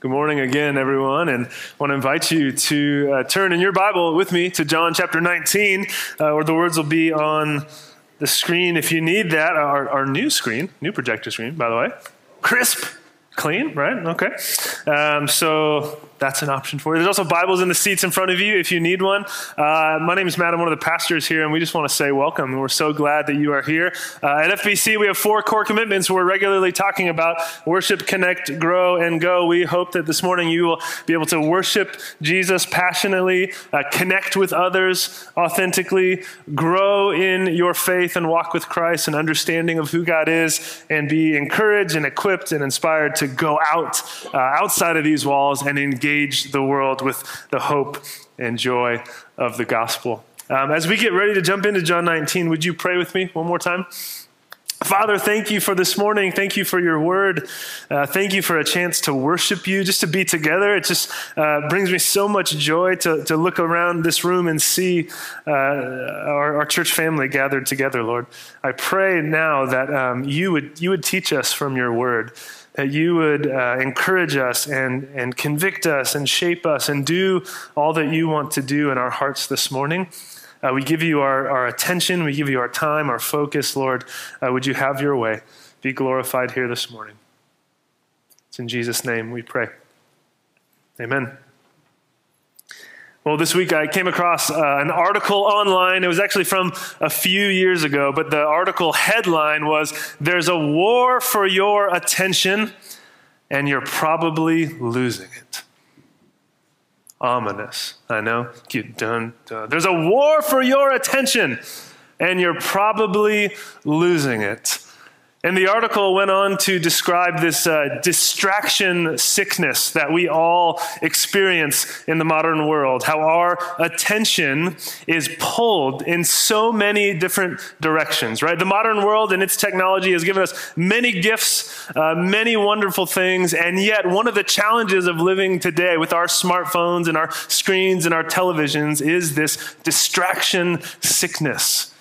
Good morning again, everyone, and I want to invite you to uh, turn in your Bible with me to John chapter 19, uh, where the words will be on the screen if you need that. Our, our new screen, new projector screen, by the way. Crisp, clean, right? Okay. Um, so that's an option for you. There's also Bibles in the seats in front of you if you need one. Uh, my name is Matt. I'm one of the pastors here, and we just want to say welcome. We're so glad that you are here. Uh, at FBC, we have four core commitments we're regularly talking about worship, connect, grow, and go. We hope that this morning you will be able to worship Jesus passionately, uh, connect with others authentically, grow in your faith and walk with Christ and understanding of who God is, and be encouraged and equipped and inspired to go out uh, outside of these walls and engage engage the world with the hope and joy of the gospel. Um, as we get ready to jump into John 19, would you pray with me one more time? Father, thank you for this morning. Thank you for your word. Uh, thank you for a chance to worship you, just to be together. It just uh, brings me so much joy to, to look around this room and see uh, our, our, church family gathered together, Lord. I pray now that um, you, would, you would teach us from your word that you would uh, encourage us and, and convict us and shape us and do all that you want to do in our hearts this morning. Uh, we give you our, our attention, we give you our time, our focus, Lord. Uh, would you have your way? Be glorified here this morning. It's in Jesus' name we pray. Amen. Well, this week I came across uh, an article online. It was actually from a few years ago, but the article headline was There's a war for your attention, and you're probably losing it. Ominous, I know. Dun, dun. There's a war for your attention, and you're probably losing it. And the article went on to describe this uh, distraction sickness that we all experience in the modern world, how our attention is pulled in so many different directions, right? The modern world and its technology has given us many gifts, uh, many wonderful things, and yet one of the challenges of living today with our smartphones and our screens and our televisions is this distraction sickness.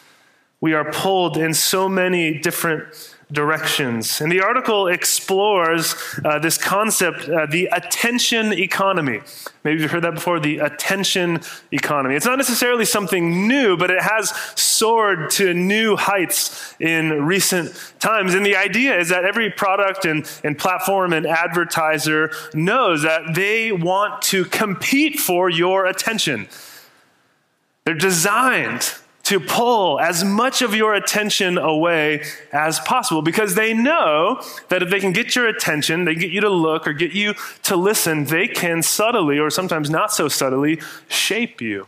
We are pulled in so many different directions. And the article explores uh, this concept, uh, the attention economy. Maybe you've heard that before, the attention economy. It's not necessarily something new, but it has soared to new heights in recent times. And the idea is that every product and, and platform and advertiser knows that they want to compete for your attention. They're designed to pull as much of your attention away as possible because they know that if they can get your attention, they get you to look or get you to listen, they can subtly or sometimes not so subtly shape you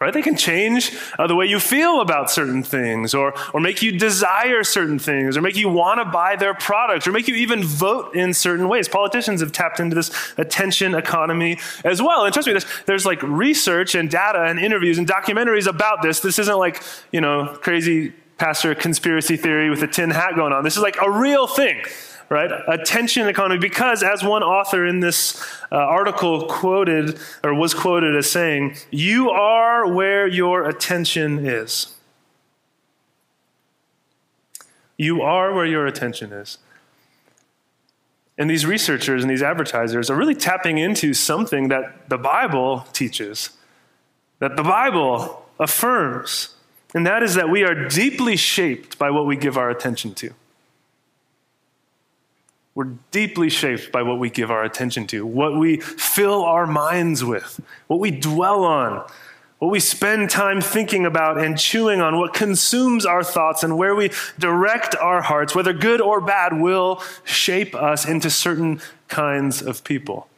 right? They can change uh, the way you feel about certain things, or, or make you desire certain things, or make you want to buy their products, or make you even vote in certain ways. Politicians have tapped into this attention economy as well. And trust me, there's, there's like research and data and interviews and documentaries about this. This isn't like, you know, crazy pastor conspiracy theory with a tin hat going on. This is like a real thing right? Attention economy, because as one author in this uh, article quoted or was quoted as saying, you are where your attention is. You are where your attention is. And these researchers and these advertisers are really tapping into something that the Bible teaches, that the Bible affirms, and that is that we are deeply shaped by what we give our attention to. We're deeply shaped by what we give our attention to, what we fill our minds with, what we dwell on, what we spend time thinking about and chewing on, what consumes our thoughts, and where we direct our hearts, whether good or bad, will shape us into certain kinds of people.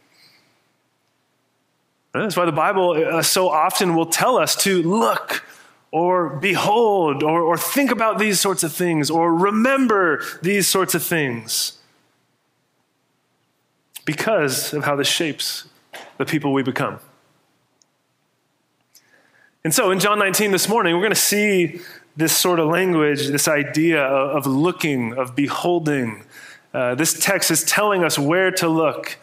That's why the Bible uh, so often will tell us to look or behold or, or think about these sorts of things or remember these sorts of things because of how this shapes the people we become. And so in John 19 this morning, we're going to see this sort of language, this idea of looking, of beholding. Uh, this text is telling us where to look.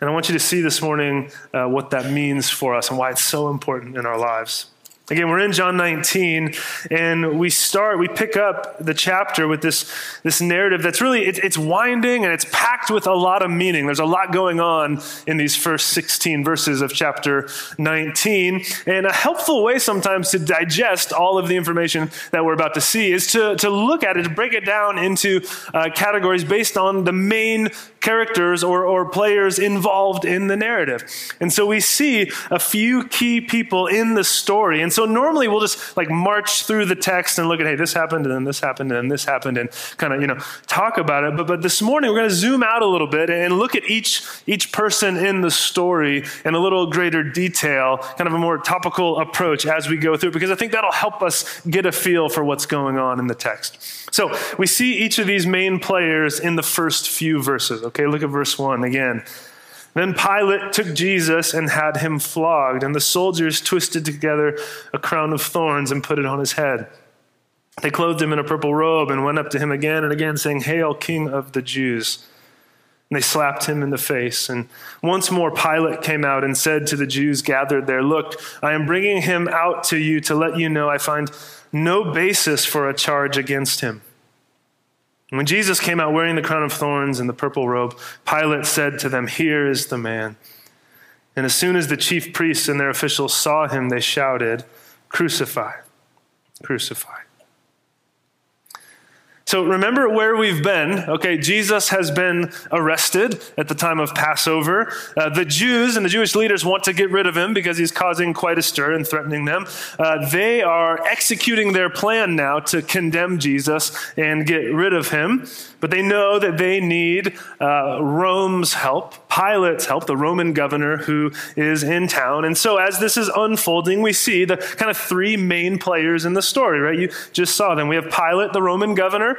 And I want you to see this morning uh, what that means for us and why it's so important in our lives. Again, we're in John 19, and we start, we pick up the chapter with this, this narrative that's really, it, it's winding and it's packed with a lot of meaning. There's a lot going on in these first 16 verses of chapter 19. And a helpful way sometimes to digest all of the information that we're about to see is to, to look at it, to break it down into uh, categories based on the main characters or, or players involved in the narrative. And so we see a few key people in the story. And so normally we'll just like march through the text and look at, hey, this happened, and then this happened, and then this happened, and kind of, you know, talk about it. But, but this morning we're going to zoom out a little bit and look at each, each person in the story in a little greater detail, kind of a more topical approach as we go through, because I think that'll help us get a feel for what's going on in the text. So we see each of these main players in the first few verses. Okay, look at verse 1 again. Then Pilate took Jesus and had him flogged, and the soldiers twisted together a crown of thorns and put it on his head. They clothed him in a purple robe and went up to him again and again, saying, Hail, King of the Jews. And they slapped him in the face. And once more, Pilate came out and said to the Jews gathered there, Look, I am bringing him out to you to let you know I find no basis for a charge against him. When Jesus came out wearing the crown of thorns and the purple robe, Pilate said to them, Here is the man. And as soon as the chief priests and their officials saw him, they shouted, Crucify, crucify. So remember where we've been. Okay, Jesus has been arrested at the time of Passover. Uh, the Jews and the Jewish leaders want to get rid of him because he's causing quite a stir and threatening them. Uh, they are executing their plan now to condemn Jesus and get rid of him. But they know that they need uh, Rome's help, Pilate's help, the Roman governor who is in town. And so as this is unfolding, we see the kind of three main players in the story, right? You just saw them. We have Pilate, the Roman governor.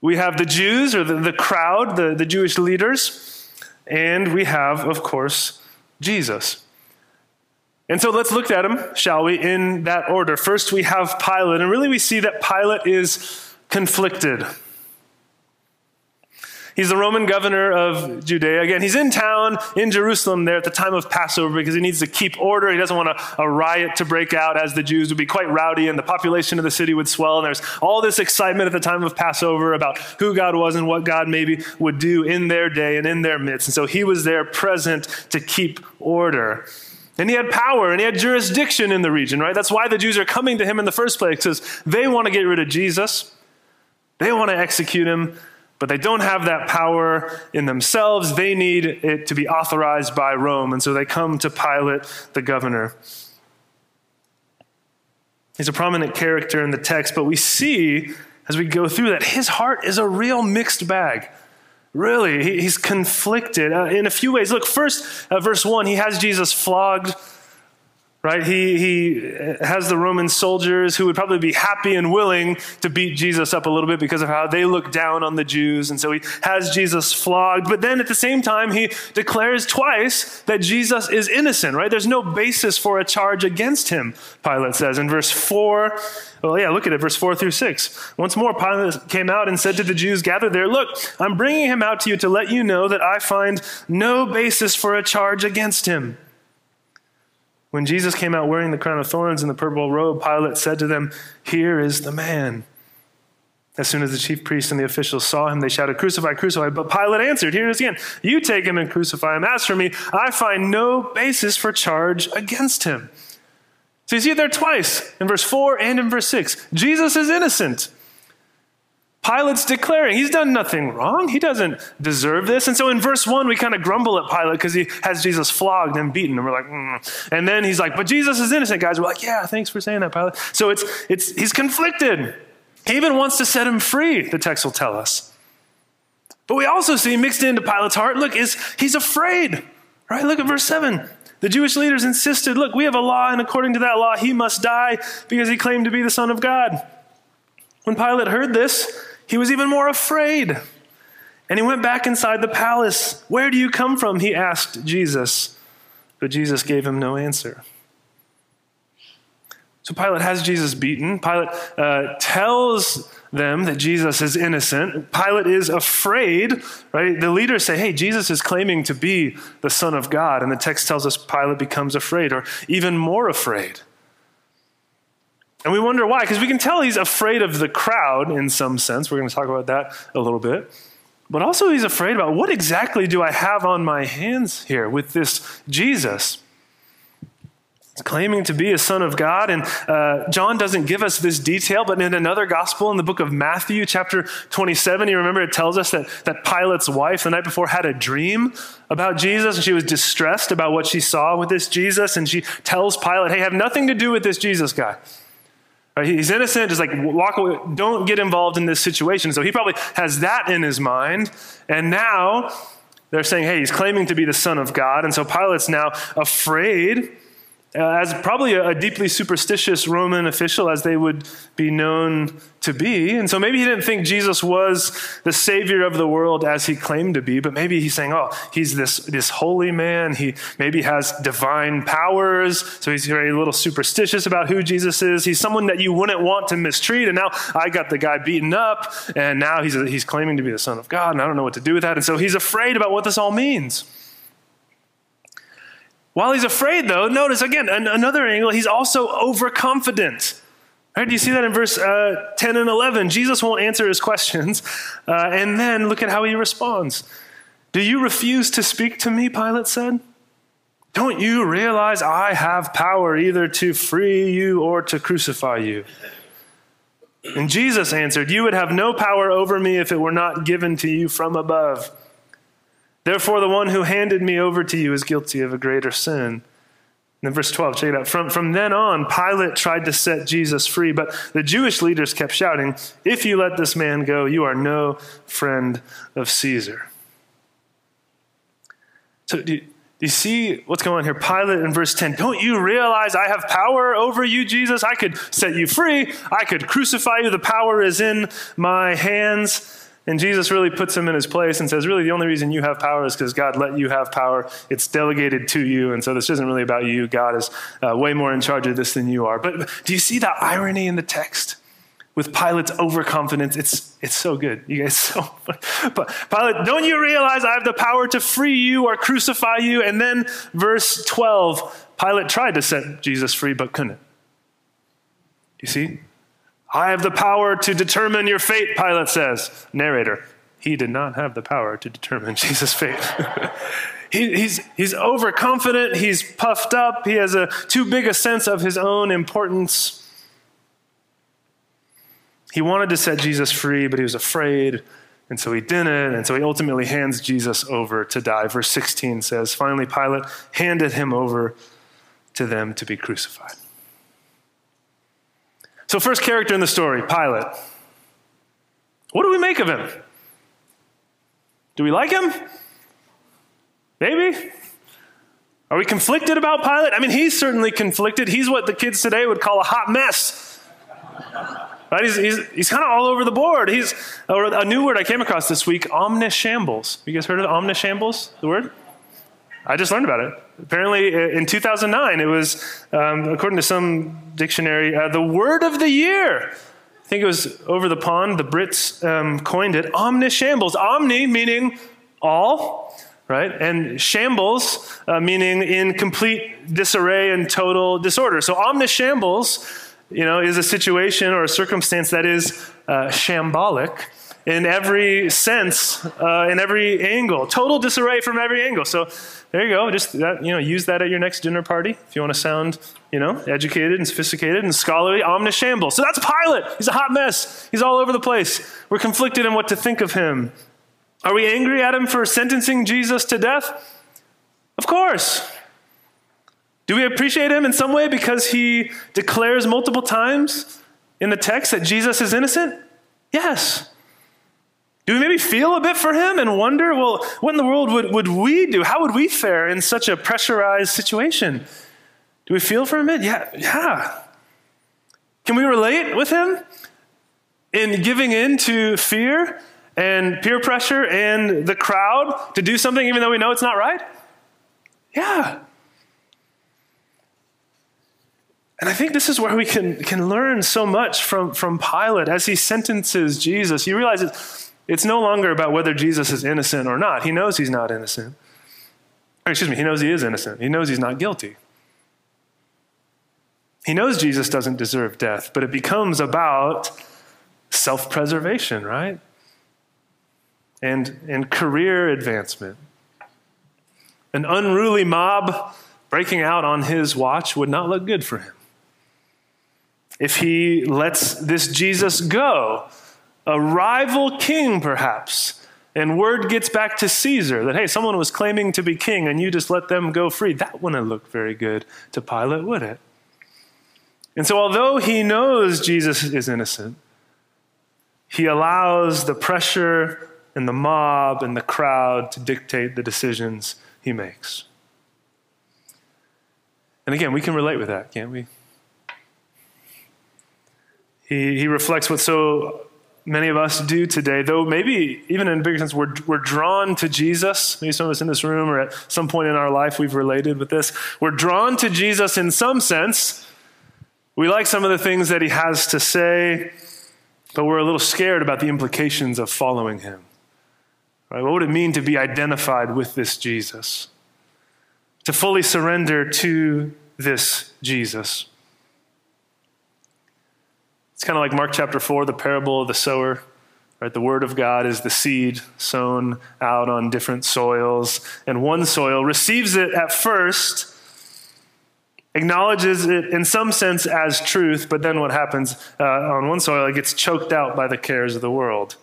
We have the Jews or the, the crowd, the, the Jewish leaders. And we have, of course, Jesus. And so let's look at him, shall we, in that order. First, we have Pilate. And really, we see that Pilate is conflicted. He's the Roman governor of Judea. Again, he's in town in Jerusalem there at the time of Passover because he needs to keep order. He doesn't want a, a, riot to break out as the Jews would be quite rowdy and the population of the city would swell. And there's all this excitement at the time of Passover about who God was and what God maybe would do in their day and in their midst. And so he was there present to keep order. And he had power and he had jurisdiction in the region, right? That's why the Jews are coming to him in the first place because they want to get rid of Jesus. They want to execute him but they don't have that power in themselves. They need it to be authorized by Rome. And so they come to Pilate, the governor. He's a prominent character in the text, but we see as we go through that his heart is a real mixed bag. Really, he's conflicted uh, in a few ways. Look, first, uh, verse 1, he has Jesus flogged right? He, he has the Roman soldiers who would probably be happy and willing to beat Jesus up a little bit because of how they look down on the Jews. And so he has Jesus flogged. But then at the same time, he declares twice that Jesus is innocent, right? There's no basis for a charge against him, Pilate says. In verse 4, well, yeah, look at it, verse 4 through 6. Once more, Pilate came out and said to the Jews gathered there, Look, I'm bringing him out to you to let you know that I find no basis for a charge against him. When Jesus came out wearing the crown of thorns and the purple robe, Pilate said to them, Here is the man. As soon as the chief priests and the officials saw him, they shouted, Crucify, crucify. But Pilate answered, Here it is again. You take him and crucify him. As for me, I find no basis for charge against him. So you see it there twice, in verse 4 and in verse 6. Jesus is innocent. Pilate's declaring he's done nothing wrong. He doesn't deserve this. And so in verse 1, we kind of grumble at Pilate because he has Jesus flogged and beaten. And we're like, mm. and then he's like, but Jesus is innocent, guys. We're like, yeah, thanks for saying that, Pilate. So it's, it's, he's conflicted. He even wants to set him free, the text will tell us. But we also see mixed into Pilate's heart, look, is he's afraid, right? Look at verse 7. The Jewish leaders insisted, look, we have a law, and according to that law, he must die because he claimed to be the Son of God. When Pilate heard this, he was even more afraid. And he went back inside the palace. Where do you come from? He asked Jesus. But Jesus gave him no answer. So Pilate has Jesus beaten. Pilate uh, tells them that Jesus is innocent. Pilate is afraid, right? The leaders say, hey, Jesus is claiming to be the Son of God. And the text tells us Pilate becomes afraid, or even more afraid. And we wonder why, because we can tell he's afraid of the crowd in some sense. We're going to talk about that a little bit. But also, he's afraid about what exactly do I have on my hands here with this Jesus? claiming to be a son of God. And uh, John doesn't give us this detail, but in another gospel in the book of Matthew, chapter 27, you remember it tells us that, that Pilate's wife the night before had a dream about Jesus, and she was distressed about what she saw with this Jesus. And she tells Pilate, hey, have nothing to do with this Jesus guy. Right, he's innocent, just like walk away, don't get involved in this situation. So he probably has that in his mind. And now they're saying, hey, he's claiming to be the Son of God. And so Pilate's now afraid uh, Uh, as probably a, a, deeply superstitious Roman official, as they would be known to be. And so maybe he didn't think Jesus was the savior of the world as he claimed to be, but maybe he's saying, oh, he's this, this holy man. He maybe has divine powers. So he's very a little superstitious about who Jesus is. He's someone that you wouldn't want to mistreat. And now I got the guy beaten up, and now he's, he's claiming to be the Son of God, and I don't know what to do with that. And so he's afraid about what this all means. While he's afraid, though, notice again an- another angle, he's also overconfident. Right? Do you see that in verse uh, 10 and 11? Jesus won't answer his questions. Uh, and then look at how he responds. Do you refuse to speak to me? Pilate said. Don't you realize I have power either to free you or to crucify you? And Jesus answered, You would have no power over me if it were not given to you from above. Therefore, the one who handed me over to you is guilty of a greater sin. And then verse 12, check it out. From, from then on, Pilate tried to set Jesus free, but the Jewish leaders kept shouting, If you let this man go, you are no friend of Caesar. So, do you, do you see what's going on here? Pilate in verse 10, Don't you realize I have power over you, Jesus? I could set you free, I could crucify you. The power is in my hands. And Jesus really puts him in his place and says, really, the only reason you have power is because God let you have power. It's delegated to you. And so this isn't really about you. God is uh, way more in charge of this than you are. But do you see that irony in the text? With Pilate's overconfidence, it's, it's so good. You guys, so, but Pilate, don't you realize I have the power to free you or crucify you? And then verse 12, Pilate tried to set Jesus free, but couldn't. You see? I have the power to determine your fate, Pilate says. Narrator, he did not have the power to determine Jesus' fate. he, he's, he's overconfident, he's puffed up, he has a too big a sense of his own importance. He wanted to set Jesus free, but he was afraid, and so he didn't, and so he ultimately hands Jesus over to die. Verse 16 says, Finally, Pilate handed him over to them to be crucified. So, first character in the story, Pilate. What do we make of him? Do we like him? Maybe. Are we conflicted about Pilate? I mean, he's certainly conflicted. He's what the kids today would call a hot mess. Right? He's, he's, he's kind of all over the board. He's a new word I came across this week, omnishambles. You guys heard of omnishambles, the word? I just learned about it. Apparently, in 2009, it was, um, according to some dictionary, uh, the word of the year. I think it was over the pond. The Brits um, coined it omnishambles. Omni meaning all, right? And shambles uh, meaning in complete disarray and total disorder. So omnishambles, you know, is a situation or a circumstance that is uh, shambolic in every sense, uh, in every angle. Total disarray from every angle. So there you go. Just that, you know, use that at your next dinner party if you want to sound, you know, educated and sophisticated and scholarly. Omnishamble. So that's Pilate. He's a hot mess. He's all over the place. We're conflicted in what to think of him. Are we angry at him for sentencing Jesus to death? Of course. Do we appreciate him in some way because he declares multiple times in the text that Jesus is innocent? Yes. Do we maybe feel a bit for him and wonder, well, what in the world would, would we do? How would we fare in such a pressurized situation? Do we feel for him? a Yeah, yeah. Can we relate with him in giving in to fear and peer pressure and the crowd to do something even though we know it's not right? Yeah. And I think this is where we can, can learn so much from, from Pilate as he sentences Jesus. You realize it it's no longer about whether Jesus is innocent or not. He knows he's not innocent. Or, excuse me, he knows he is innocent. He knows he's not guilty. He knows Jesus doesn't deserve death, but it becomes about self preservation, right? And, and career advancement. An unruly mob breaking out on his watch would not look good for him. If he lets this Jesus go, a rival king perhaps, and word gets back to Caesar that, hey, someone was claiming to be king and you just let them go free, that wouldn't look very good to Pilate, would it? And so, although he knows Jesus is innocent, he allows the pressure and the mob and the crowd to dictate the decisions he makes. And again, we can relate with that, can't we? He, he reflects what so many of us do today, though maybe even in a bigger sense, we're, we're drawn to Jesus. Maybe some of us in this room or at some point in our life we've related with this. We're drawn to Jesus in some sense. We like some of the things that he has to say, but we're a little scared about the implications of following him. Right? What would it mean to be identified with this Jesus? To fully surrender to this Jesus? It's kind of like Mark chapter 4, the parable of the sower. Right? The word of God is the seed sown out on different soils, and one soil receives it at first, acknowledges it in some sense as truth, but then what happens uh, on one soil, it gets choked out by the cares of the world.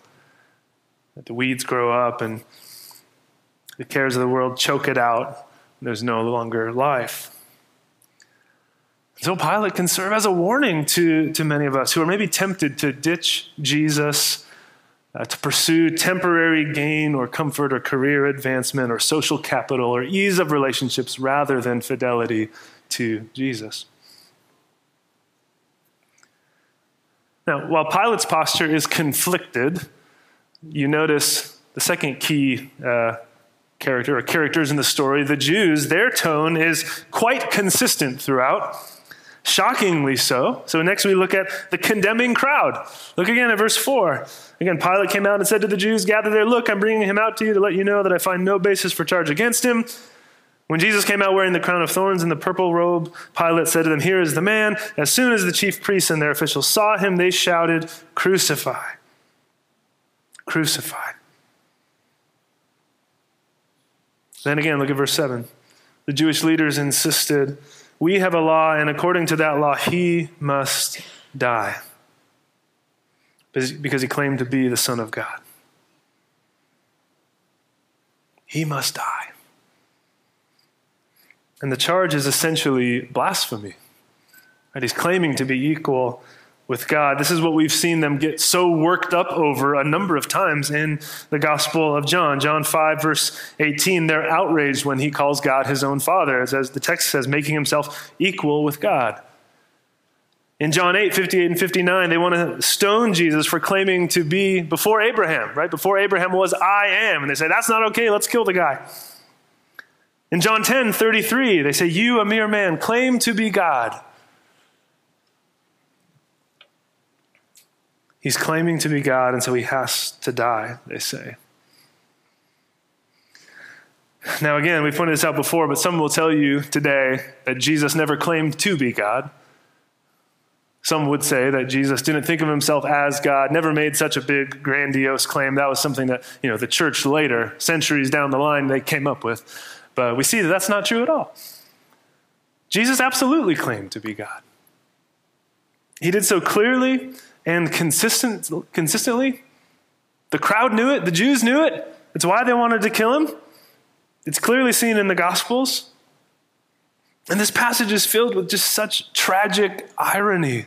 The weeds grow up, and the cares of the world choke it out. There's no longer life. So Pilate can serve as a warning to, to many of us who are maybe tempted to ditch Jesus, uh, to pursue temporary gain or comfort or career advancement or social capital or ease of relationships rather than fidelity to Jesus. Now, while Pilate's posture is conflicted, you notice the second key uh, character or characters in the story, the Jews, their tone is quite consistent throughout. Shockingly so. So next we look at the condemning crowd. Look again at verse 4. Again, Pilate came out and said to the Jews, Gather there, look, I'm bringing him out to you to let you know that I find no basis for charge against him. When Jesus came out wearing the crown of thorns and the purple robe, Pilate said to them, Here is the man. As soon as the chief priests and their officials saw him, they shouted, Crucify! Crucify! Then again, look at verse 7. The Jewish leaders insisted we have a law, and according to that law, he must die because he claimed to be the Son of God. He must die. And the charge is essentially blasphemy. Right? He's claiming to be equal with God. This is what we've seen them get so worked up over a number of times in the Gospel of John. John 5, verse 18, they're outraged when he calls God his own Father, as, the text says, making himself equal with God. In John 8, 58 and 59, they want to stone Jesus for claiming to be before Abraham, right? Before Abraham was I am. And they say, that's not okay, let's kill the guy. In John 10, 33, they say, You, a mere man, claim to be God. He's claiming to be God, and so he has to die, they say. Now, again, we pointed this out before, but some will tell you today that Jesus never claimed to be God. Some would say that Jesus didn't think of himself as God, never made such a big, grandiose claim. That was something that, you know, the church later, centuries down the line, they came up with. But we see that that's not true at all. Jesus absolutely claimed to be God. He did so clearly and consistent, consistently. The crowd knew it, the Jews knew it. It's why they wanted to kill him. It's clearly seen in the Gospels. And this passage is filled with just such tragic irony.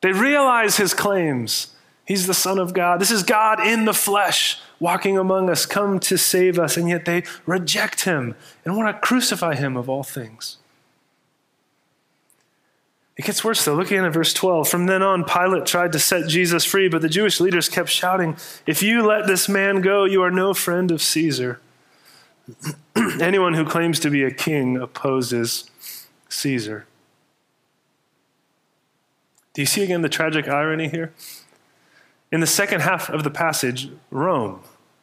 They realize his claims. He's the Son of God. This is God in the flesh, walking among us, come to save us, and yet they reject him and want to crucify him of all things. It gets worse though. Look again at verse 12. From then on, Pilate tried to set Jesus free, but the Jewish leaders kept shouting, If you let this man go, you are no friend of Caesar. Anyone who claims to be a king opposes Caesar. Do you see again the tragic irony here? In the second half of the passage, Rome,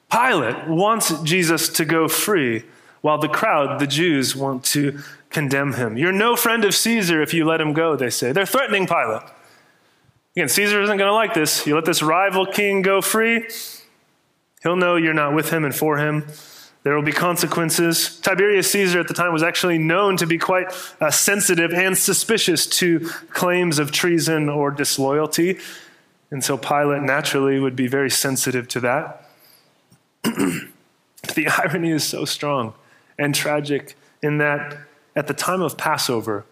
Pilate wants Jesus to go free while the crowd, the Jews, want to condemn him. You're no friend of Caesar if you let him go, they say. They're threatening Pilate. Again, Caesar isn't going to like this. You let this rival king go free, he'll know you're not with him and for him. There will be consequences. Tiberius Caesar at the time was actually known to be quite uh, sensitive and suspicious to claims of treason or disloyalty. And so Pilate naturally would be very sensitive to that. the irony is so strong and tragic in that at the time of Passover,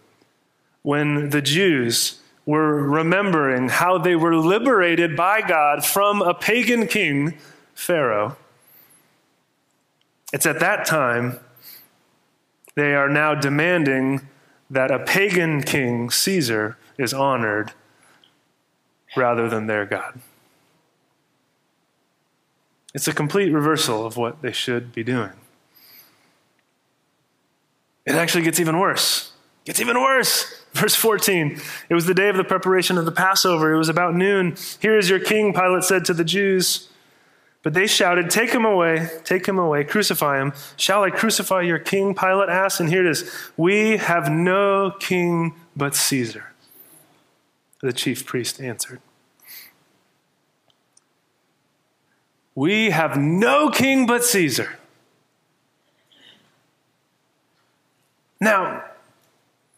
when the Jews were remembering how they were liberated by God from a pagan king, Pharaoh, it's at that time they are now demanding that a pagan king, Caesar, is honored rather than their God. It's a complete reversal of what they should be doing. It actually gets even worse. It gets even worse. Verse 14 It was the day of the preparation of the Passover. It was about noon. Here is your king, Pilate said to the Jews. But they shouted, Take him away, take him away, crucify him. Shall I crucify your king? Pilate asked. And here it is We have no king but Caesar. The chief priest answered. We have no king but Caesar. Now,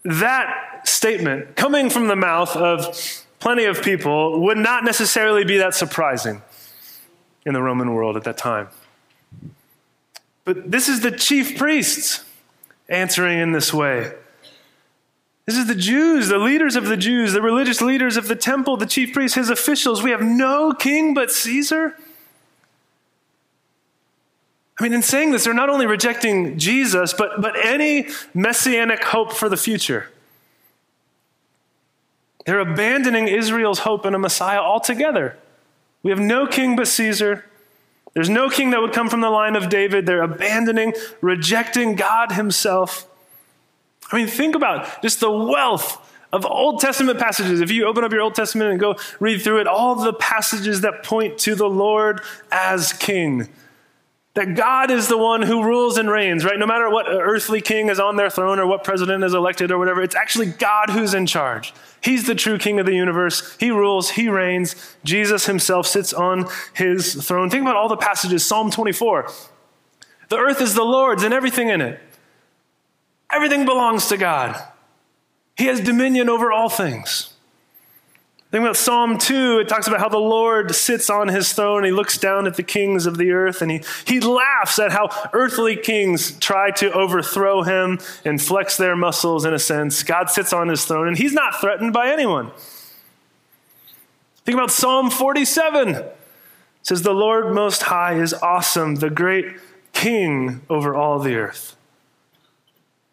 that statement coming from the mouth of plenty of people would not necessarily be that surprising in the Roman world at that time. But this is the chief priests answering in this way. This is the Jews, the leaders of the Jews, the religious leaders of the temple, the chief priests, his officials. We have no king but Caesar. I mean, in saying this, they're not only rejecting Jesus, but, but any messianic hope for the future. They're abandoning Israel's hope in a Messiah altogether. We have no king but Caesar. There's no king that would come from the line of David. They're abandoning, rejecting God Himself. I mean, think about just the wealth of Old Testament passages. If you open up your Old Testament and go read through it, all the passages that point to the Lord as king. That God is the one who rules and reigns, right? No matter what earthly king is on their throne or what president is elected or whatever, it's actually God who's in charge. He's the true king of the universe. He rules, he reigns. Jesus himself sits on his throne. Think about all the passages. Psalm 24. The earth is the Lord's and everything in it. Everything belongs to God. He has dominion over all things. Think about Psalm 2. It talks about how the Lord sits on his throne. He looks down at the kings of the earth and he, he laughs at how earthly kings try to overthrow him and flex their muscles in a sense. God sits on his throne and he's not threatened by anyone. Think about Psalm 47. It says, The Lord Most High is awesome, the great king over all the earth.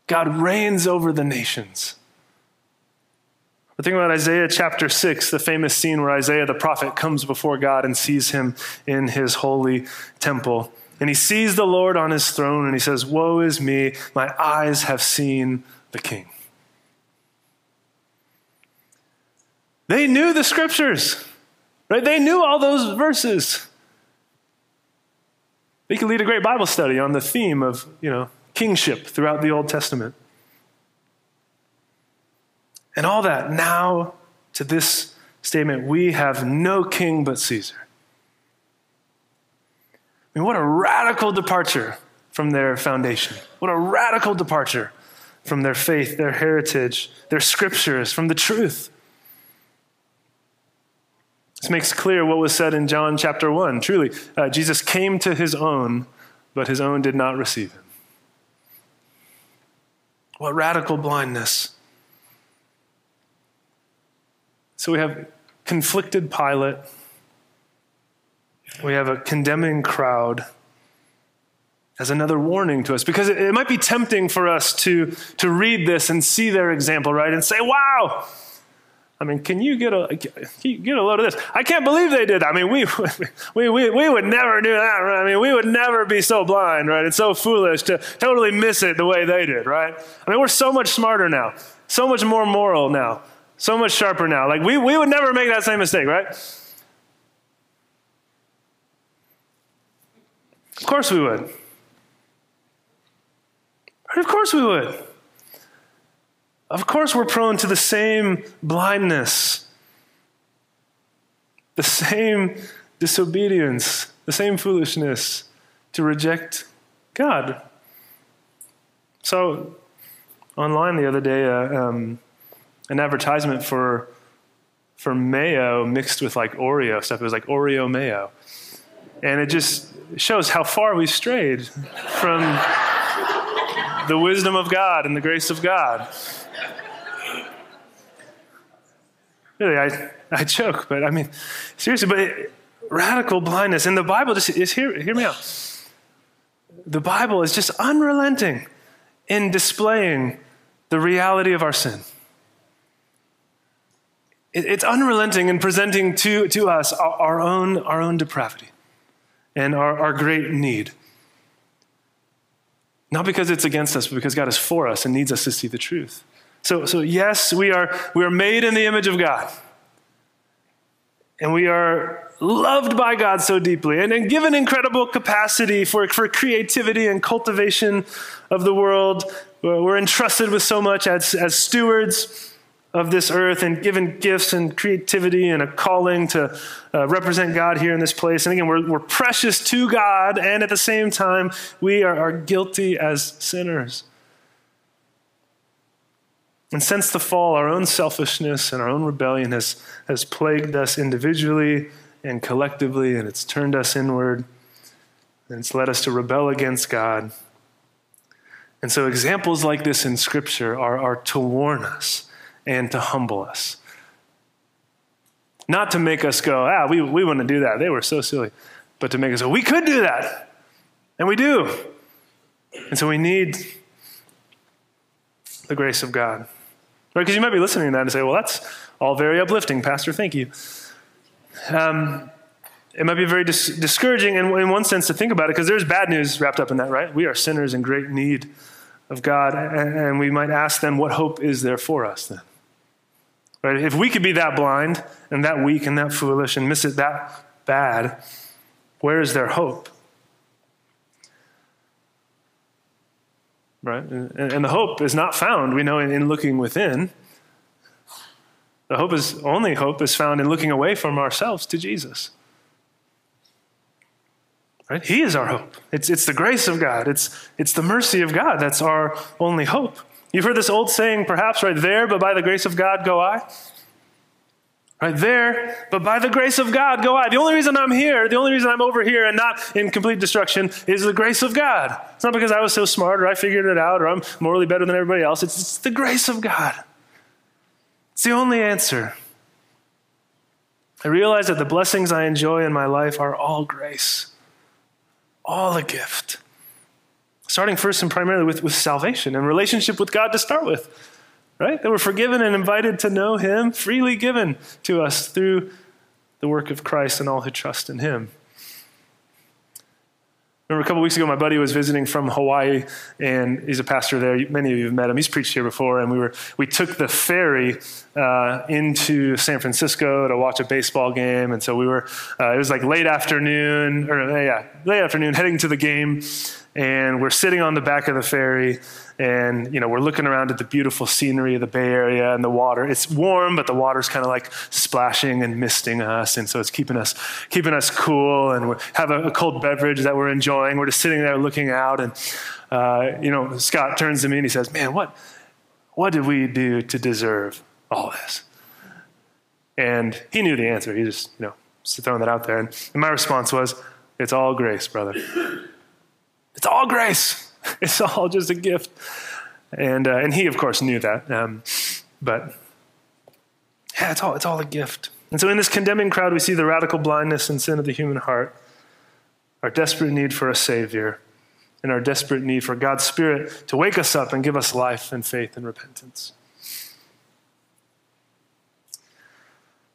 God reigns over the nations. But think about Isaiah chapter 6, the famous scene where Isaiah the prophet comes before God and sees him in his holy temple. And he sees the Lord on his throne and he says, Woe is me, my eyes have seen the king. They knew the scriptures, right? They knew all those verses. They could lead a great Bible study on the theme of, you know, kingship throughout the Old Testament. And all that now to this statement we have no king but Caesar. I mean, what a radical departure from their foundation. What a radical departure from their faith, their heritage, their scriptures, from the truth. This makes clear what was said in John chapter 1. Truly, uh, Jesus came to his own, but his own did not receive him. What radical blindness. So we have conflicted Pilate. We have a condemning crowd as another warning to us because it, it, might be tempting for us to, to read this and see their example, right? And say, wow. I mean, can you get a get a load of this? I can't believe they did. I mean, we, we, we, we would never do that. Right? I mean, we would never be so blind, right? It's so foolish to totally miss it the way they did, right? I mean, we're so much smarter now, so much more moral now. So much sharper now. Like, we, we would never make that same mistake, right? Of course we would. Of course we would. Of course we're prone to the same blindness, the same disobedience, the same foolishness to reject God. So, online the other day, uh, um, an advertisement for for mayo mixed with like Oreo stuff. It was like Oreo mayo, and it just shows how far we've strayed from the wisdom of God and the grace of God. Really, I, I joke, but I mean, seriously, but it, radical blindness. And the Bible just is here, hear me out. The Bible is just unrelenting in displaying the reality of our sin. It, it's unrelenting in presenting to, to us our, our, own, our own depravity and our, our great need. Not because it's against us, but because God is for us and needs us to see the truth. So, so yes, we are, we are made in the image of God. And we are loved by God so deeply and, and given incredible capacity for, for creativity and cultivation of the world. We're entrusted with so much as, as stewards of this earth and given gifts and creativity and a calling to uh, represent God here in this place. And again, we're, we're precious to God, and at the same time, we are, are guilty as sinners. And since the fall, our own selfishness and our own rebellion has, has plagued us individually and collectively, and it's turned us inward, and it's led us to rebel against God. And so, examples like this in Scripture are, are to warn us and to humble us. Not to make us go, ah, we, we wouldn't do that. They were so silly. But to make us go, we could do that. And we do. And so we need the grace of God. Right? Because you might be listening to that and say, well, that's all very uplifting, Pastor. Thank you. Um, it might be very dis- discouraging in, in one sense to think about it because there's bad news wrapped up in that, right? We are sinners in great need of God, and, and we might ask them, what hope is there for us then? Right? If we could be that blind and that weak and that foolish and miss it that bad, where is their hope? Right? And, the hope is not found, we know, in, in looking within. The hope is only hope is found in looking away from ourselves to Jesus. Right? He is our hope. It's, it's the grace of God. It's, it's the mercy of God. That's our only hope. You've heard this old saying, perhaps, right there, but by the grace of God go I. Right there, but by the grace of God go I. The only reason I'm here, the only reason I'm over here and not in complete destruction is the grace of God. It's not because I was so smart or I figured it out or I'm morally better than everybody else. It's, it's the grace of God. It's the only answer. I realize that the blessings I enjoy in my life are all grace, all a gift starting first and primarily with, with salvation and relationship with God to start with, right? That we're forgiven and invited to know Him, freely given to us through the work of Christ and all who trust in Him. Remember a couple weeks ago, my buddy was visiting from Hawaii, and he's a pastor there. Many of you have met him. He's preached here before, and we were we took the ferry uh, into San Francisco to watch a baseball game, and so we were. Uh, it was like late afternoon, or yeah, late afternoon, heading to the game, and we're sitting on the back of the ferry and you know we're looking around at the beautiful scenery of the bay area and the water. It's warm but the water's kind of like splashing and misting us. And so it's keeping us keeping us cool and we have a, a cold beverage that we're enjoying. We're just sitting there looking out and uh, you know scott turns to me and he says man what what did we do to deserve all this? And he knew the answer. He just you know just throwing that out there. And, and my response was it's all grace brother it's all grace. It's all just a gift. And, uh, and he, of course, knew that. Um, but yeah, it's all, it's all a gift. And so in this condemning crowd, we see the radical blindness and sin of the human heart, our desperate need for a Savior, and our desperate need for God's Spirit to wake us up and give us life and faith and repentance.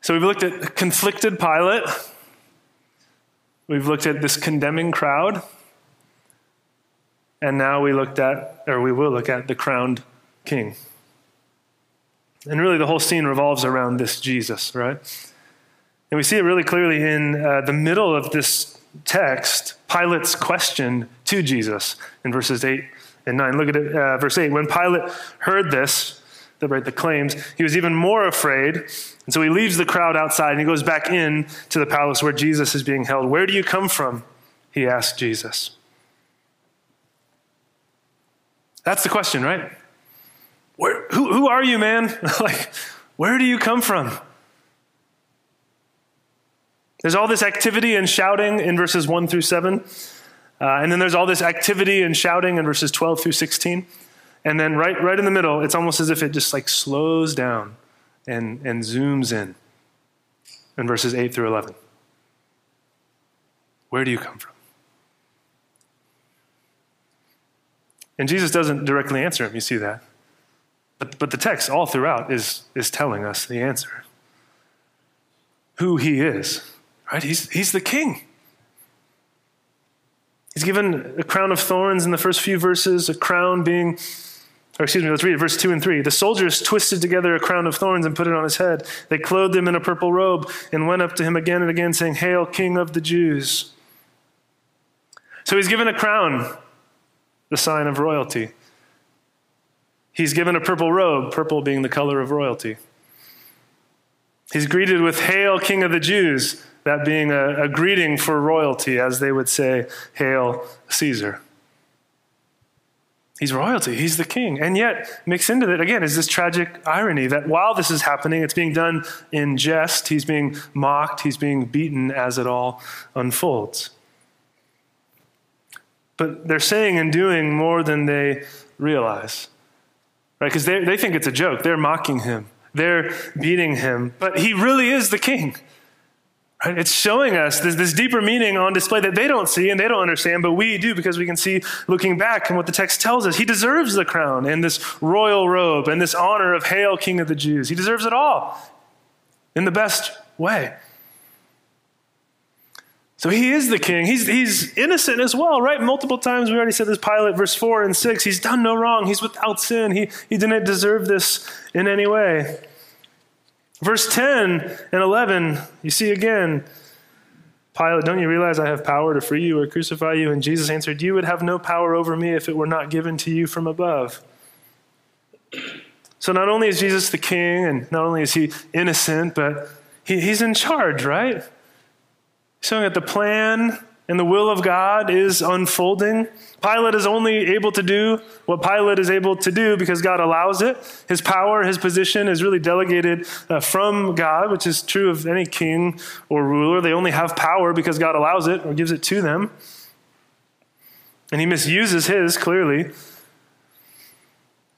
So we've looked at conflicted Pilate. We've looked at this condemning crowd. And now we looked at, or we will look at, the crowned king. And really, the whole scene revolves around this Jesus, right? And we see it really clearly in uh, the middle of this text, Pilate's question to Jesus in verses 8 and 9. Look at it, uh, verse 8. When Pilate heard this, the, right, the claims, he was even more afraid. And so he leaves the crowd outside and he goes back in to the palace where Jesus is being held. Where do you come from? He asked Jesus. That's the question, right? Where, who, who are you, man? like, where do you come from? There's all this activity and shouting in verses 1 through 7. Uh, and then there's all this activity and shouting in verses 12 through 16. And then right, right in the middle, it's almost as if it just like slows down and, and zooms in in verses 8 through 11. Where do you come from? And Jesus doesn't directly answer him, you see that. But, but the text all throughout is, is telling us the answer who he is, right? He's, he's the king. He's given a crown of thorns in the first few verses, a crown being, or excuse me, let's read it, verse 2 and 3. The soldiers twisted together a crown of thorns and put it on his head. They clothed him in a purple robe and went up to him again and again, saying, Hail, King of the Jews. So he's given a crown, the sign of royalty. He's given a purple robe, purple being the color of royalty. He's greeted with, Hail, King of the Jews, that being a, a greeting for royalty, as they would say, Hail, Caesar. He's royalty. He's the king. And yet, mixed into it, again, is this tragic irony that while this is happening, it's being done in jest. He's being mocked. He's being beaten as it all unfolds. But they're saying and doing more than they realize right? Because they, they think it's a joke. They're mocking him, they're beating him, but he really is the king. Right? It's showing us this, this deeper meaning on display that they don't see and they don't understand, but we do because we can see looking back and what the text tells us. He deserves the crown and this royal robe and this honor of Hail, King of the Jews. He deserves it all in the best way. So he is the king. He's, he's innocent as well, right? Multiple times we already said this Pilate, verse 4 and 6. He's done no wrong. He's without sin. He, he didn't deserve this in any way. Verse 10 and 11, you see again, Pilate, don't you realize I have power to free you or crucify you? And Jesus answered, You would have no power over me if it were not given to you from above. So not only is Jesus the king, and not only is he innocent, but he, he's in charge, right? Showing that the plan and the will of God is unfolding. Pilate is only able to do what Pilate is able to do because God allows it. His power, his position is really delegated uh, from God, which is true of any king or ruler. They only have power because God allows it or gives it to them. And he misuses his, clearly.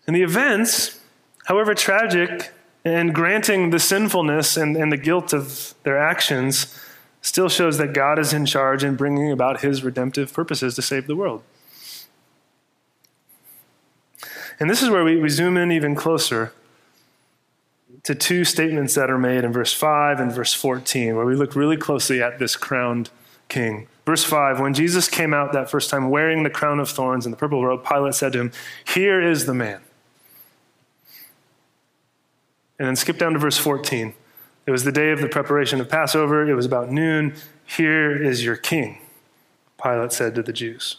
And the events, however tragic, and granting the sinfulness and, and the guilt of their actions, still shows that God is in charge in bringing about his redemptive purposes to save the world. And this is where we, we zoom in even closer to two statements that are made in verse 5 and verse 14, where we look really closely at this crowned king. Verse 5 When Jesus came out that first time wearing the crown of thorns and the purple robe, Pilate said to him, Here is the man. And then skip down to verse 14. It was the day of the preparation of Passover. It was about noon. Here is your king, Pilate said to the Jews.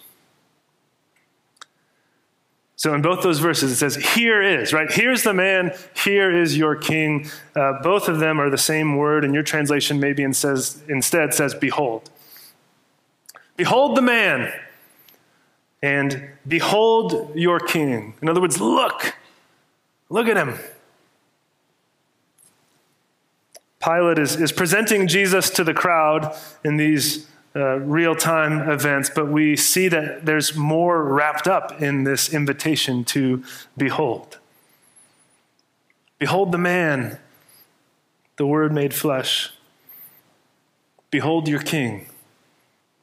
So in both those verses, it says, Here is, right? Here's the man, here is your king. Uh, both of them are the same word, and your translation maybe in says, instead says, Behold. Behold the man, and behold your king. In other words, look. Look at him. Pilate is, is presenting Jesus to the crowd in these uh, real time events, but we see that there's more wrapped up in this invitation to behold. Behold the man, the Word made flesh. Behold your King,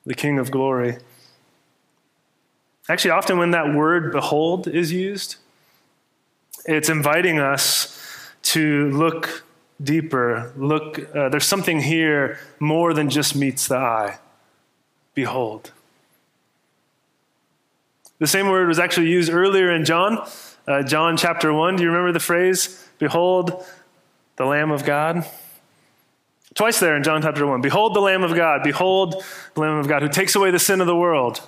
the King of glory. Actually, often when that word behold is used, it's inviting us to look deeper. Look, uh, there's something here more than just meets the eye. Behold. The same word was actually used earlier in John, uh, John chapter 1. Do you remember the phrase, Behold the Lamb of God? Twice there in John chapter 1. Behold the Lamb of God. Behold the Lamb of God who takes away the sin of the world.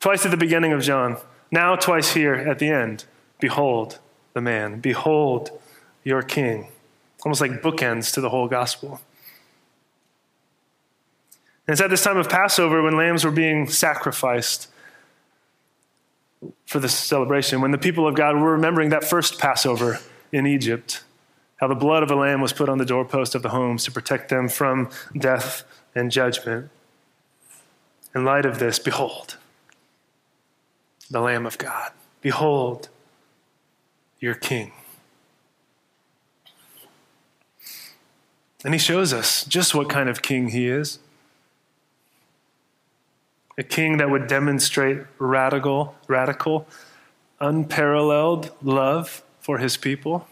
Twice at the beginning of John. Now, twice here at the end, behold the man, behold your king. Almost like bookends to the whole gospel. And it's at this time of Passover when lambs were being sacrificed for this celebration, when the people of God were remembering that first Passover in Egypt, how the blood of a lamb was put on the doorpost of the homes to protect them from death and judgment. In light of this, behold, the Lamb of God. Behold, your King. And he shows us just what kind of king he is a king that would demonstrate radical, radical, unparalleled love for his people,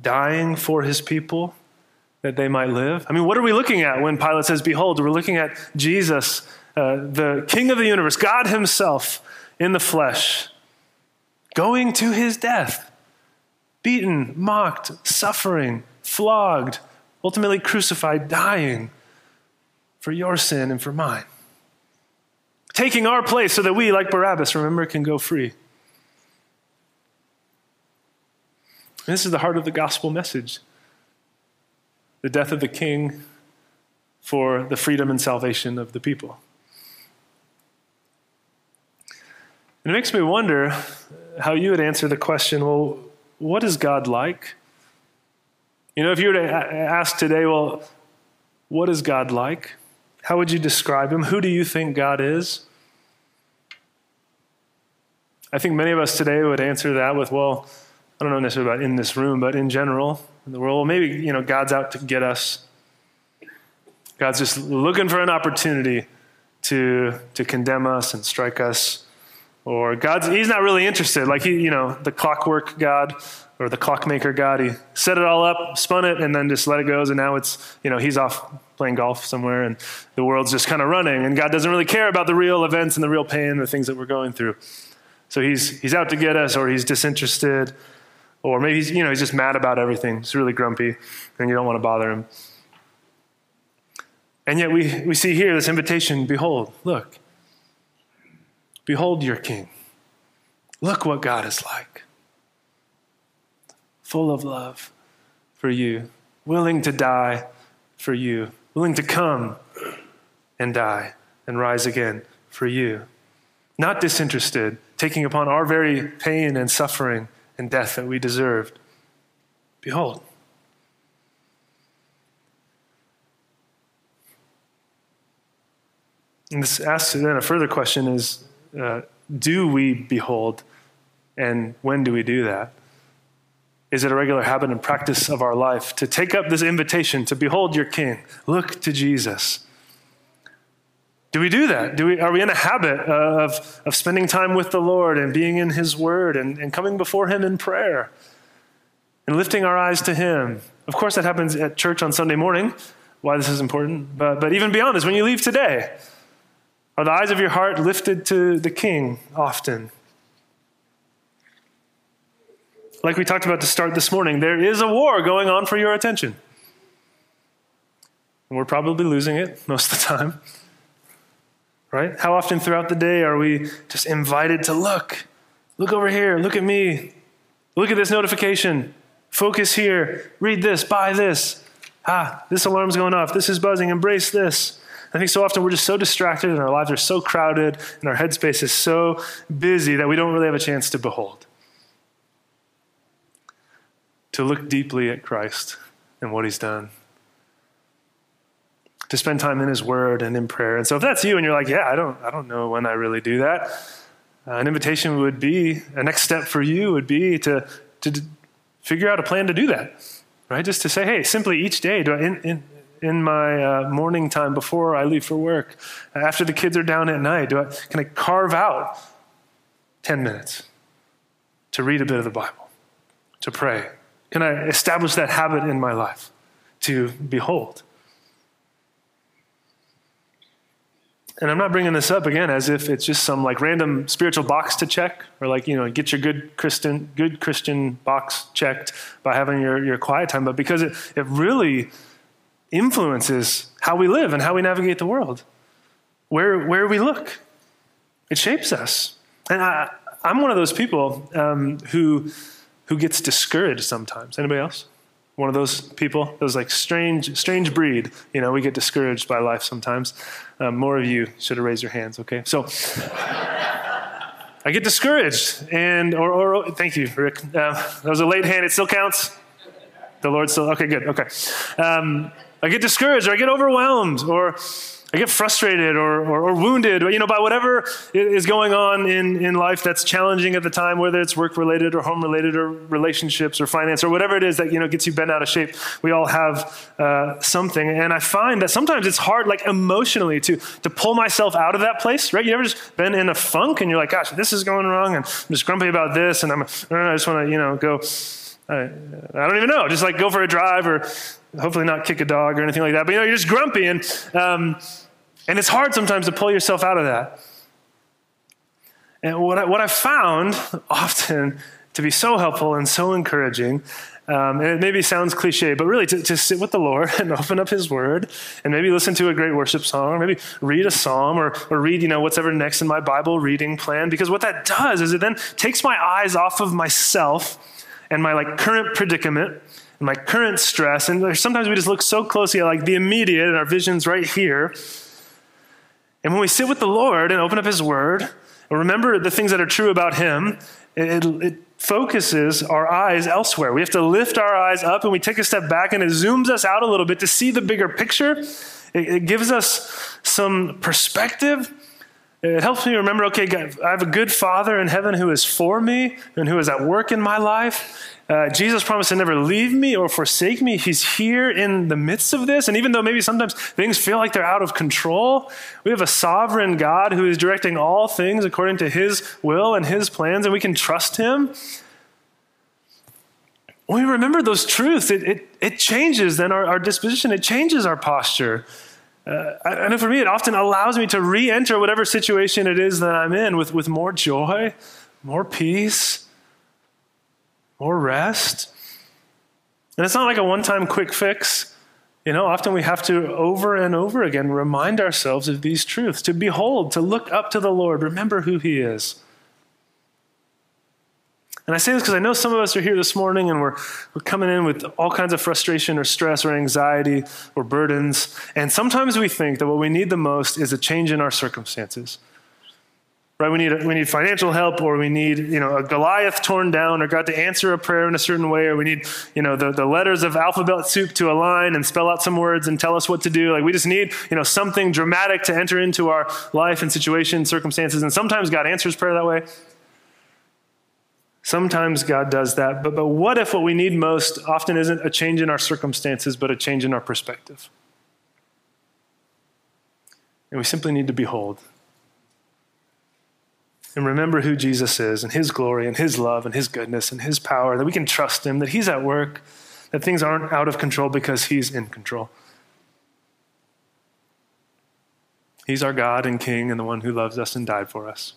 dying for his people that they might live. I mean, what are we looking at when Pilate says, Behold, we're looking at Jesus, uh, the King of the universe, God Himself in the flesh, going to his death, beaten, mocked, suffering, flogged, ultimately crucified, dying for your sin and for mine. Taking our place so that we, like Barabbas, remember, can go free. And this is the heart of the gospel message the death of the king for the freedom and salvation of the people. And it makes me wonder how you would answer the question well, what is God like? You know, if you were to ask today, well, what is God like? How would you describe him? Who do you think God is? I think many of us today would answer that with, well, I don't know necessarily about in this room, but in general, in the world, well, maybe, you know, God's out to get us. God's just looking for an opportunity to, to condemn us and strike us. Or God's, he's not really interested. Like, he, you know, the clockwork God or the clockmaker God, he set it all up, spun it, and then just let it go. And now it's, you know, he's off playing golf somewhere and the world's just kind of running and God doesn't really care about the real events and the real pain, the things that we're going through. So he's, he's out to get us or he's disinterested or maybe he's, you know, he's just mad about everything. He's really grumpy and you don't want to bother him. And yet we, we see here this invitation, behold, look, behold your king. Look what God is like. Full of love for you, willing to die for you, willing to come and die and rise again for you. Not disinterested, taking upon our very pain and suffering and death that we deserved. Behold. And this asks then a further question is uh, do we behold, and when do we do that? Is it a regular habit and practice of our life to take up this invitation to behold your King? Look to Jesus. Do we do that? Do we, are we in a habit of, of spending time with the Lord and being in His Word and, and coming before Him in prayer and lifting our eyes to Him? Of course, that happens at church on Sunday morning, why this is important. But, but even beyond this, when you leave today, are the eyes of your heart lifted to the King often? like we talked about to start this morning, there is a war going on for your attention. And we're probably losing it most of the time. Right? How often throughout the day are we just invited to look? Look over here. Look at me. Look at this notification. Focus here. Read this. Buy this. Ah, this alarm's going off. This is buzzing. Embrace this. I think so often we're just so distracted and our lives are so crowded and our headspace is so busy that we don't really have a chance to behold to look deeply at Christ and what he's done, to spend time in his word and in prayer. And so if that's you and you're like, yeah, I don't, I don't know when I really do that, uh, an invitation would be, a next step for you would be to, to figure out a plan to do that, right? Just to say, hey, simply each day, do I, in, in, in my uh, morning time before I leave for work, after the kids are down at night, do I, can I carve out 10 minutes to read a bit of the Bible, to pray, can I establish that habit in my life to behold? And I'm not bringing this up again as if it's just some like random spiritual box to check or like, you know, get your good Christian, good Christian box checked by having your, your quiet time, but because it, it really influences how we live and how we navigate the world, where, where we look, It shapes us. And I, I'm one of those people um, who, who gets discouraged sometimes. Anybody else? One of those people, those like strange, strange breed. You know, we get discouraged by life sometimes. Um, more of you should have raised your hands. Okay, so I get discouraged, and or, or thank you, Rick. Uh, that was a late hand. It still counts. The Lord still okay. Good. Okay. Um, I get discouraged, or I get overwhelmed, or I get frustrated or, or, or, wounded, you know, by whatever is going on in, in life that's challenging at the time, whether it's work related or home related or relationships or finance or whatever it is that, you know, gets you bent out of shape. We all have uh, something. And I find that sometimes it's hard, like emotionally, to, to pull myself out of that place, right? You ever just been in a funk and you're like, gosh, this is going wrong and I'm just grumpy about this and I'm, I just want to, you know, go, I, I don't even know, just like go for a drive or hopefully not kick a dog or anything like that. But you know, you're just grumpy, and um, and it's hard sometimes to pull yourself out of that. And what I, what I found often to be so helpful and so encouraging, um, and it maybe sounds cliche, but really to, to sit with the Lord and open up His Word, and maybe listen to a great worship song, or maybe read a psalm, or, or read you know whatever next in my Bible reading plan. Because what that does is it then takes my eyes off of myself and my like current predicament and my current stress. And sometimes we just look so closely at like the immediate and our vision's right here. And when we sit with the Lord and open up His Word and remember the things that are true about Him, it, it, focuses our eyes elsewhere. We have to lift our eyes up and we take a step back and it zooms us out a little bit to see the bigger picture. It, it gives us some perspective. It helps me remember okay, God, I have a good Father in heaven who is for me and who is at work in my life. Uh, Jesus promised to never leave me or forsake me. He's here in the midst of this. And even though maybe sometimes things feel like they're out of control, we have a sovereign God who is directing all things according to his will and his plans, and we can trust him. When we remember those truths, it, it, it changes then our, our disposition, it changes our posture. Uh, I know for me, it often allows me to re enter whatever situation it is that I'm in with, with more joy, more peace more rest. And it's not like a one time quick fix. You know, often we have to over and over again remind ourselves of these truths to behold, to look up to the Lord, remember who He is. And I say this because I know some of us are here this morning and we're, we're coming in with all kinds of frustration or stress or anxiety or burdens. And sometimes we think that what we need the most is a change in our circumstances right? We need, we need financial help, or we need, you know, a Goliath torn down, or God to answer a prayer in a certain way, or we need, you know, the, the letters of alphabet soup to align and spell out some words and tell us what to do. Like we just need, you know, something dramatic to enter into our life and situation, circumstances. And sometimes God answers prayer that way. Sometimes God does that. But, but what if what we need most often isn't a change in our circumstances, but a change in our perspective? And we simply need to behold and remember who Jesus is and his glory and his love and his goodness and his power, that we can trust him, that he's at work, that things aren't out of control because he's in control. He's our God and King and the one who loves us and died for us.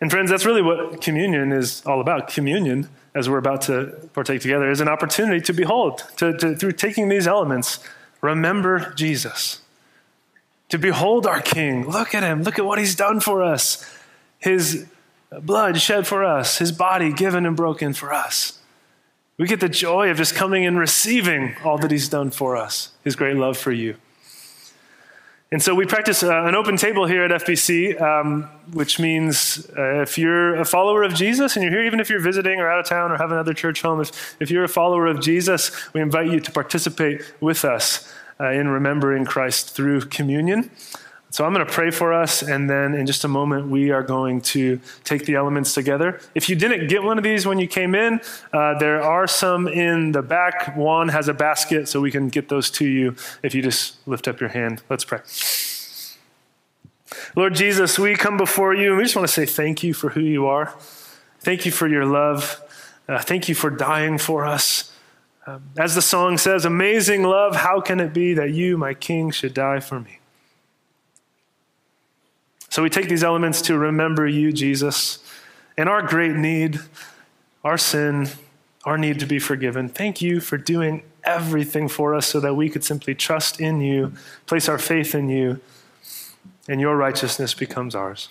And friends, that's really what communion is all about. Communion, as we're about to partake together, is an opportunity to behold, to, to through taking these elements, remember Jesus to behold our King. Look at him. Look at what he's done for us. His blood shed for us, his body given and broken for us. We get the joy of just coming and receiving all that he's done for us, his great love for you. And so we practice uh, an open table here at FBC, um, which means uh, if you're a follower of Jesus and you're here, even if you're visiting or out of town or have another church home, if, if you're a follower of Jesus, we invite you to participate with us uh, in remembering Christ through communion. So I'm going to pray for us, and then in just a moment, we are going to take the elements together. If you didn't get one of these when you came in, uh, there are some in the back. Juan has a basket, so we can get those to you if you just lift up your hand. Let's pray. Lord Jesus, we come before you, and we just want to say thank you for who you are. Thank you for your love. Uh, thank you for dying for us. Um, as the song says, amazing love, how can it be that you, my king, should die for me? So we take these elements to remember you, Jesus, and our great need, our sin, our need to be forgiven. Thank you for doing everything for us so that we could simply trust in you, place our faith in you, and your righteousness becomes ours.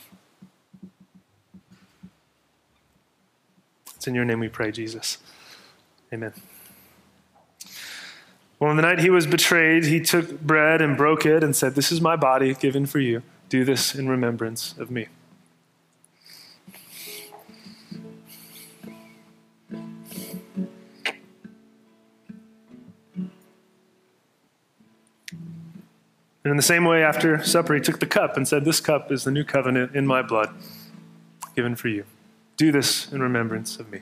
It's in your name we pray, Jesus. Amen. Well, on the night he was betrayed, he took bread and broke it and said, This is my body given for you. Do this in remembrance of me. And in the same way, after supper, he took the cup and said, This cup is the new covenant in my blood, given for you. Do this in remembrance of me.